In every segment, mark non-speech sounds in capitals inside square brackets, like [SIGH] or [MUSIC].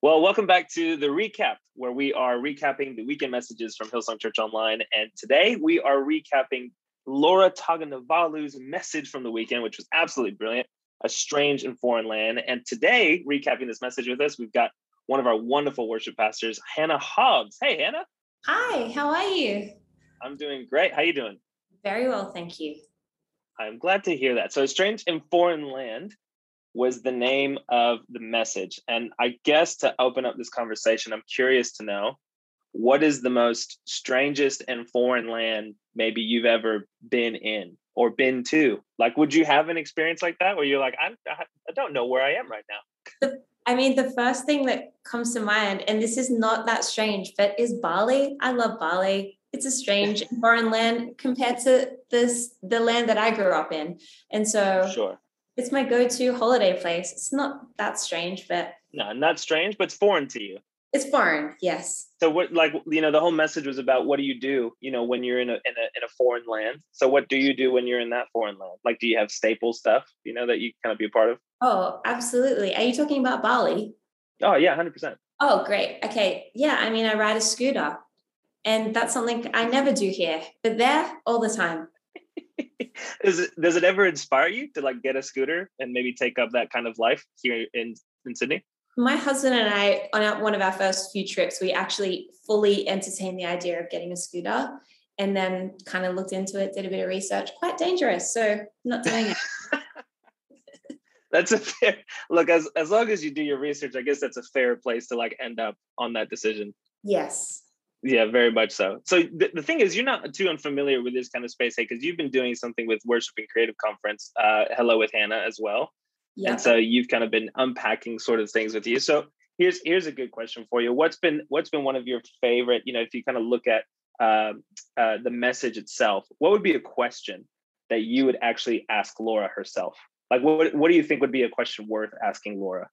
Well, welcome back to the recap, where we are recapping the weekend messages from Hillsong Church Online. And today we are recapping Laura Toganivalu's message from the weekend, which was absolutely brilliant A Strange and Foreign Land. And today, recapping this message with us, we've got one of our wonderful worship pastors, Hannah Hobbs. Hey, Hannah. Hi, how are you? I'm doing great. How are you doing? Very well, thank you. I'm glad to hear that. So, Strange and Foreign Land was the name of the message. And I guess to open up this conversation, I'm curious to know what is the most strangest and foreign land maybe you've ever been in or been to? Like, would you have an experience like that where you're like, I, I don't know where I am right now? I mean, the first thing that comes to mind, and this is not that strange, but is Bali. I love Bali. It's a strange [LAUGHS] foreign land compared to this the land that I grew up in. And so sure it's my go-to holiday place. It's not that strange, but no, not strange, but it's foreign to you. It's foreign, yes. So what, like you know, the whole message was about what do you do, you know, when you're in a in a in a foreign land. So what do you do when you're in that foreign land? Like, do you have staple stuff, you know, that you kind of be a part of? Oh, absolutely. Are you talking about Bali? Oh yeah, hundred percent. Oh, great. Okay, yeah. I mean, I ride a scooter, and that's something I never do here, but there all the time. Does it does it ever inspire you to like get a scooter and maybe take up that kind of life here in in Sydney? My husband and I, on our, one of our first few trips, we actually fully entertained the idea of getting a scooter, and then kind of looked into it, did a bit of research. Quite dangerous, so not doing it. [LAUGHS] that's a fair look. As as long as you do your research, I guess that's a fair place to like end up on that decision. Yes. Yeah, very much so. So the, the thing is, you're not too unfamiliar with this kind of space, hey, because you've been doing something with Worship and Creative Conference, uh, Hello with Hannah as well. Yeah. And so you've kind of been unpacking sort of things with you. So here's here's a good question for you. What's been what's been one of your favorite? You know, if you kind of look at uh, uh, the message itself, what would be a question that you would actually ask Laura herself? Like, what what do you think would be a question worth asking Laura?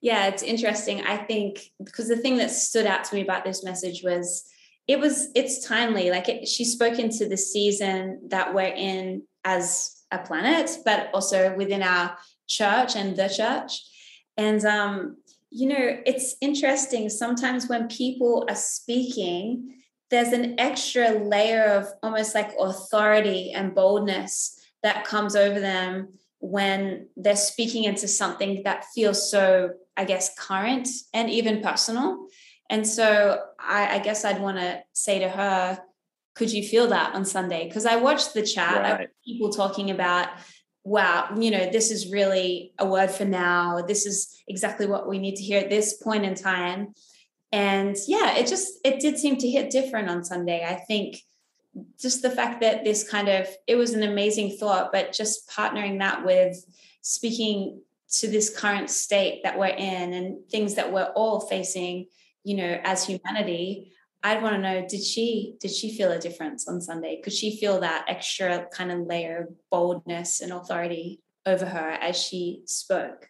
Yeah, it's interesting. I think because the thing that stood out to me about this message was it was it's timely. Like it, she spoke into the season that we're in as a planet, but also within our church and the church. And um, you know, it's interesting. Sometimes when people are speaking, there's an extra layer of almost like authority and boldness that comes over them when they're speaking into something that feels so, I guess, current and even personal. And so I, I guess I'd want to say to her, could you feel that on Sunday? Because I watched the chat right. people talking about, wow, you know, this is really a word for now. This is exactly what we need to hear at this point in time. And yeah, it just it did seem to hit different on Sunday. I think just the fact that this kind of it was an amazing thought but just partnering that with speaking to this current state that we're in and things that we're all facing you know as humanity i'd want to know did she did she feel a difference on sunday? Could she feel that extra kind of layer of boldness and authority over her as she spoke?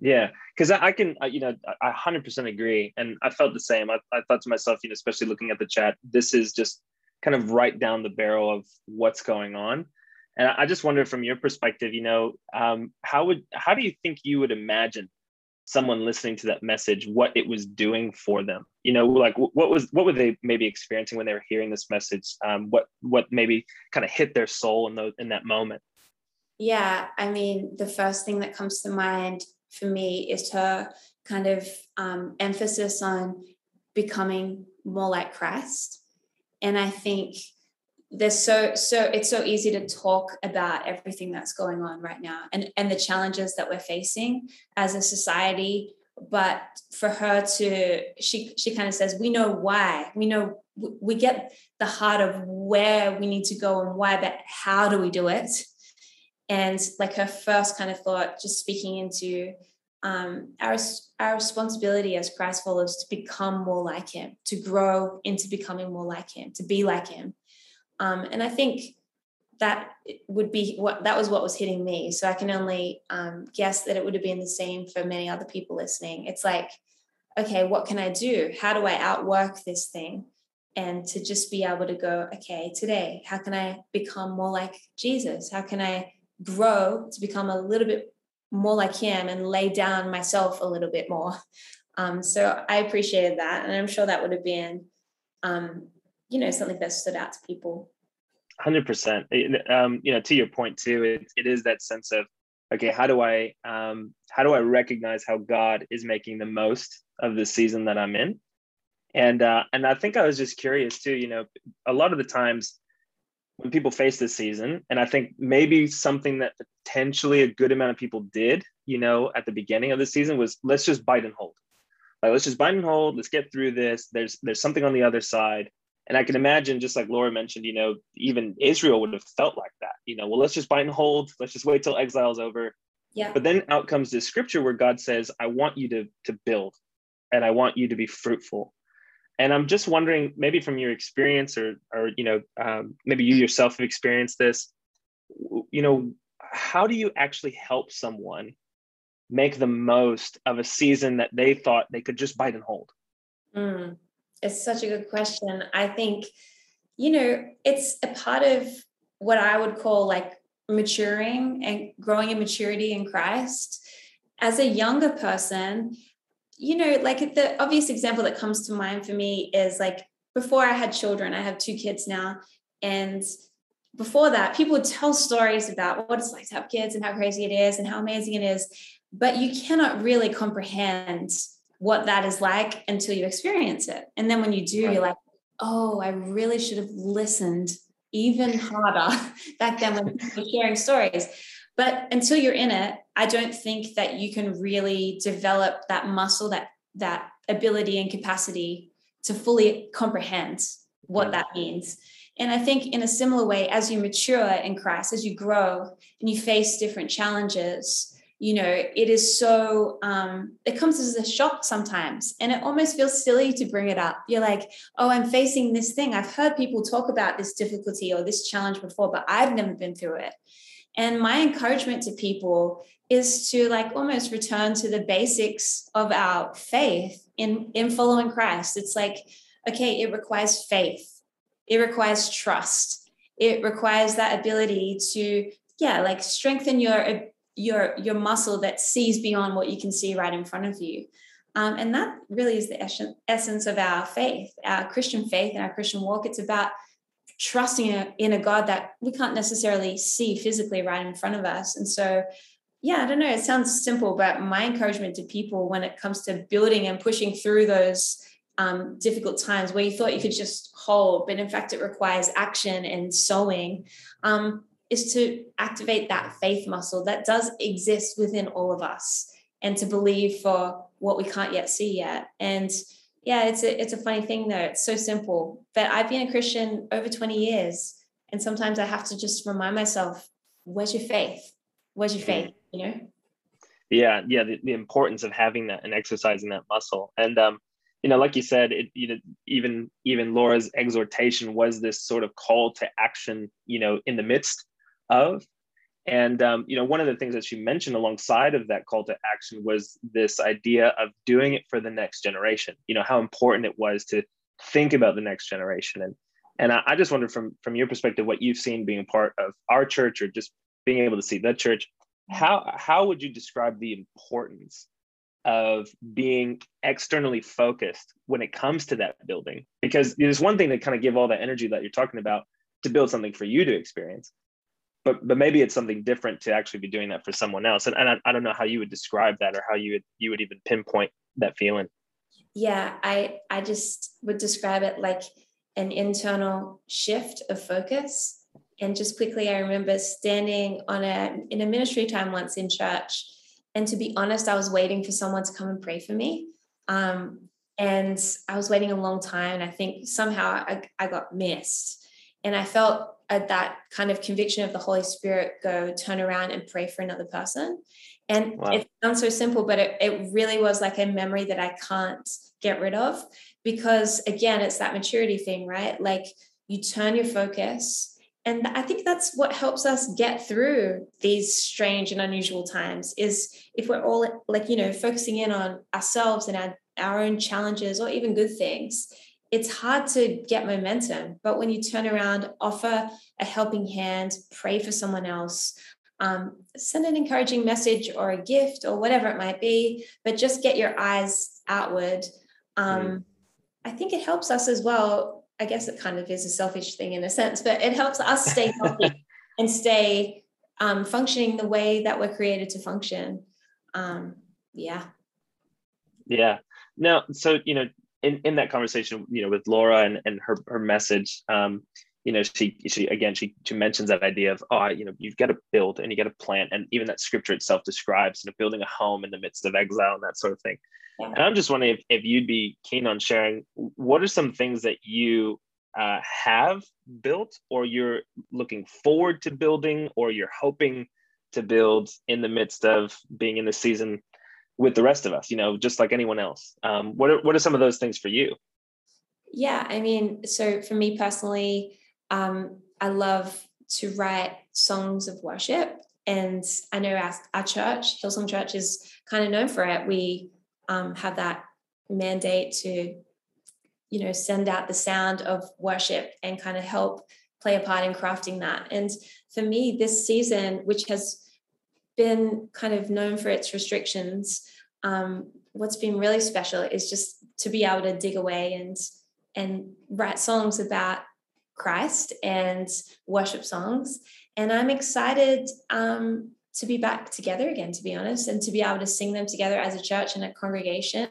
Yeah because I, I, can you know i 100% agree and i felt the same. I, I thought to myself you know especially looking at the chat this is just kind of right down the barrel of what's going on. And I just wonder from your perspective, you know, um, how would how do you think you would imagine someone listening to that message what it was doing for them? You know, like what was what were they maybe experiencing when they were hearing this message? Um, what what maybe kind of hit their soul in those in that moment? Yeah, I mean, the first thing that comes to mind for me is her kind of um, emphasis on becoming more like Christ and i think there's so so it's so easy to talk about everything that's going on right now and and the challenges that we're facing as a society. But for her to she she kind of says we know why. We know we get the heart of where we need to go and why but how do we do it? And like her first kind of thought just speaking into um, our, our responsibility as Christ followers to become more like him, to grow into becoming more like him, to be like him. Um, and I think that would be what that was what was hitting me. So I can only um, guess that it would have been the same for many other people listening. It's like, okay, what can I do? How do I outwork this thing? And to just be able to go, okay, today, how can I become more like Jesus? How can I grow to become a little bit more like him and lay down myself a little bit more Um, so I appreciated that. And I'm sure that would have been, um, you know, something that stood out to people. 100%. Um, you know, to your point too, it, it is that sense of, okay, how do I, um, how do I recognize how God is making the most of the season that I'm in? And, uh, and I think I was just curious too, you know, a lot of the times when people face this season, and I think maybe something that potentially a good amount of people did, you know, at the beginning of the season was let's just bite and hold. Like let's just bite and hold. Let's get through this. There's there's something on the other side. And I can imagine, just like Laura mentioned, you know, even Israel would have felt like that. You know, well, let's just bite and hold. Let's just wait till exile's over. Yeah. But then out comes this scripture where God says, "I want you to to build, and I want you to be fruitful." And I'm just wondering, maybe from your experience, or or you know, um, maybe you yourself have experienced this. You know, how do you actually help someone make the most of a season that they thought they could just bite and hold? Mm, it's such a good question. I think, you know, it's a part of what I would call like maturing and growing in maturity in Christ. As a younger person, you know, like the obvious example that comes to mind for me is like before I had children, I have two kids now. And before that, people would tell stories about what it's like to have kids and how crazy it is and how amazing it is. But you cannot really comprehend what that is like until you experience it. And then when you do, you're like, oh, I really should have listened even harder [LAUGHS] back then when people were sharing stories. But until you're in it, I don't think that you can really develop that muscle, that that ability and capacity to fully comprehend what that means. And I think in a similar way, as you mature in Christ, as you grow and you face different challenges, you know, it is so, um, it comes as a shock sometimes. And it almost feels silly to bring it up. You're like, oh, I'm facing this thing. I've heard people talk about this difficulty or this challenge before, but I've never been through it. And my encouragement to people is to like almost return to the basics of our faith in, in following Christ. It's like, okay, it requires faith, it requires trust, it requires that ability to, yeah, like strengthen your your your muscle that sees beyond what you can see right in front of you. Um, and that really is the essence of our faith, our Christian faith and our Christian walk. It's about trusting in a God that we can't necessarily see physically right in front of us. And so, yeah, I don't know, it sounds simple, but my encouragement to people when it comes to building and pushing through those um, difficult times where you thought you could just hold, but in fact, it requires action and sowing, um, is to activate that faith muscle that does exist within all of us and to believe for what we can't yet see yet. And yeah, it's a it's a funny thing though. It's so simple. But I've been a Christian over 20 years. And sometimes I have to just remind myself, where's your faith? Where's your faith? You know? Yeah, yeah, the, the importance of having that and exercising that muscle. And um, you know, like you said, it you know, even even Laura's exhortation was this sort of call to action, you know, in the midst of and um, you know, one of the things that she mentioned alongside of that call to action was this idea of doing it for the next generation. You know, how important it was to think about the next generation. And and I, I just wonder from from your perspective, what you've seen being part of our church or just being able to see the church, how how would you describe the importance of being externally focused when it comes to that building? Because there's one thing to kind of give all that energy that you're talking about to build something for you to experience but but maybe it's something different to actually be doing that for someone else. And, and I, I don't know how you would describe that or how you would you would even pinpoint that feeling. Yeah i i just would describe it like an internal shift of focus. And just quickly i remember standing on a in a ministry time once in church. And to be honest i was waiting for someone to come and pray for me. Um, and i was waiting a long time. And i think somehow I, I got missed. And i felt at that kind of conviction of the Holy Spirit go turn around and pray for another person. And wow. it sounds so simple, but it, it really was like a memory that I can't get rid of because, again, it's that maturity thing, right? Like you turn your focus. And I think that's what helps us get through these strange and unusual times is if we're all like, you know, focusing in on ourselves and our, our own challenges or even good things it's hard to get momentum. But when you turn around, offer a helping hand, pray for someone else, um, send an encouraging message or a gift or whatever it might be, but just get your eyes outward. Um. I think it helps us as well. I guess it kind of is a selfish thing in a sense, but it helps us stay healthy [LAUGHS] and stay um, functioning the way that we're created to function. Um, yeah. Yeah. Now, so, you know, in, in that conversation, you know, with Laura and, and her, her message, um, you know, she, she, again, she, she mentions that idea of, oh, you know, you've got to build and you got to plant. And even that scripture itself describes, you know, building a home in the midst of exile and that sort of thing. Yeah. And I'm just wondering if, if you'd be keen on sharing, what are some things that you uh, have built or you're looking forward to building or you're hoping to build in the midst of being in the season with the rest of us, you know, just like anyone else. Um, what are what are some of those things for you? Yeah, I mean, so for me personally, um, I love to write songs of worship, and I know our, our church, Hillsong Church, is kind of known for it. We um, have that mandate to, you know, send out the sound of worship and kind of help play a part in crafting that. And for me, this season, which has been kind of known for its restrictions, um, what's been really special is just to be able to dig away and and write songs about Christ and worship songs. And I'm excited um, to be back together again, to be honest, and to be able to sing them together as a church and a congregation.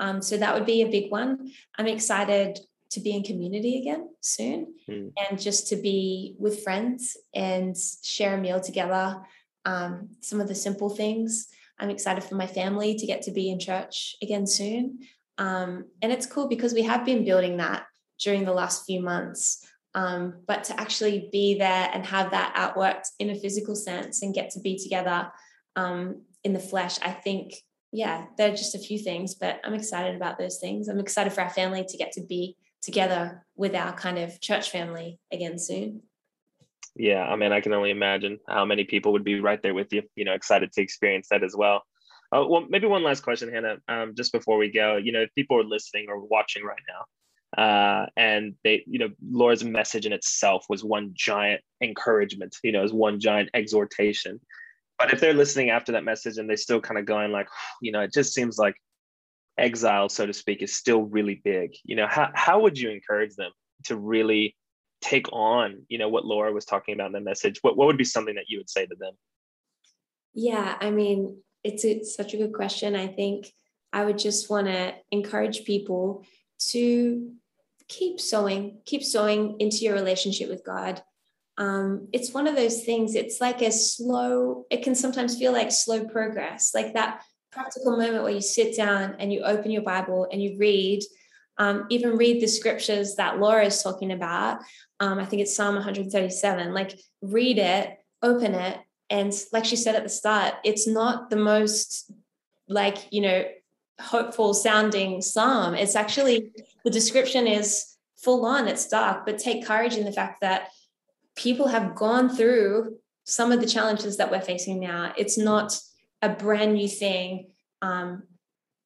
Um, so that would be a big one. I'm excited to be in community again soon mm. and just to be with friends and share a meal together um, some of the simple things. I'm excited for my family to get to be in church again soon. Um, and it's cool because we have been building that during the last few months. Um, but to actually be there and have that outworked in a physical sense and get to be together um, in the flesh, I think, yeah, there are just a few things, but I'm excited about those things. I'm excited for our family to get to be together with our kind of church family again soon. Yeah, I mean, I can only imagine how many people would be right there with you, you know, excited to experience that as well. Uh, well, maybe one last question, Hannah, um, just before we go. You know, if people are listening or watching right now, uh, and they, you know, Laura's message in itself was one giant encouragement, you know, as one giant exhortation. But if they're listening after that message and they still kind of going like, [SIGHS] you know, it just seems like exile, so to speak, is still really big. You know, how how would you encourage them to really take on you know what laura was talking about in the message what, what would be something that you would say to them? Yeah i mean it's, a, it's such a good question. I think i would just want to encourage people to keep sowing keep sowing into your relationship with god. Um, it's one of those things it's like a slow it can sometimes feel like slow progress like that practical moment where you sit down and you open your bible and you read um, even read the scriptures that Laura is talking about. Um, I think it's Psalm 137. Like, read it, open it. And like she said at the start, it's not the most, like, you know, hopeful sounding psalm. It's actually, the description is full on, it's dark, but take courage in the fact that people have gone through some of the challenges that we're facing now. It's not a brand new thing. Um,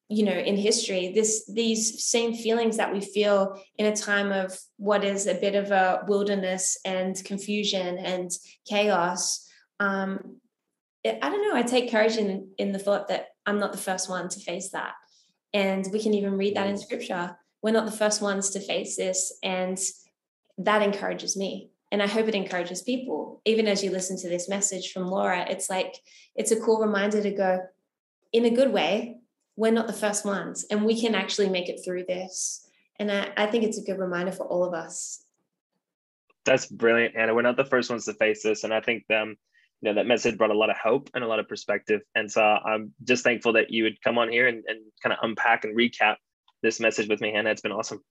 you know in history this these same feelings that we feel in a time of what is a bit of a wilderness and confusion and chaos um it, i don't know i take courage in in the thought that i'm not the first one to face that. And we can even read that in scripture. We're not the first ones to face this and that encourages me. And i hope it encourages people. Even as you listen to this message from laura it's like it's a cool reminder to go in a good way we're not the first ones and we can actually make it through this. And I, I think it's a good reminder for all of us. That's brilliant, Anna. We're not the first ones to face this. And I think um, you know, that message brought a lot of hope and a lot of perspective. And so I'm just thankful that you would come on here and, and kind of unpack and recap this message with me, Hannah. It's been awesome.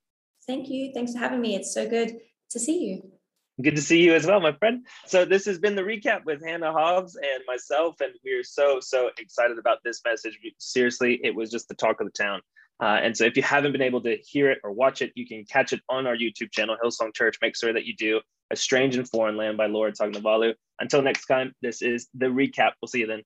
Thank you. Thanks for having me. It's so good to see you. Good to see you as well, my friend. So this has been the recap with Hannah Hobbs and myself, and we're so so excited about this message. Seriously, it was just the talk of the town. Uh, and so if you haven't been able to hear it or watch it, you can catch it on our YouTube channel, Hillsong Church. Make sure that you do. A Strange and Foreign Land by Laura Toganivalu. Until next time, this is the recap. We'll see you then.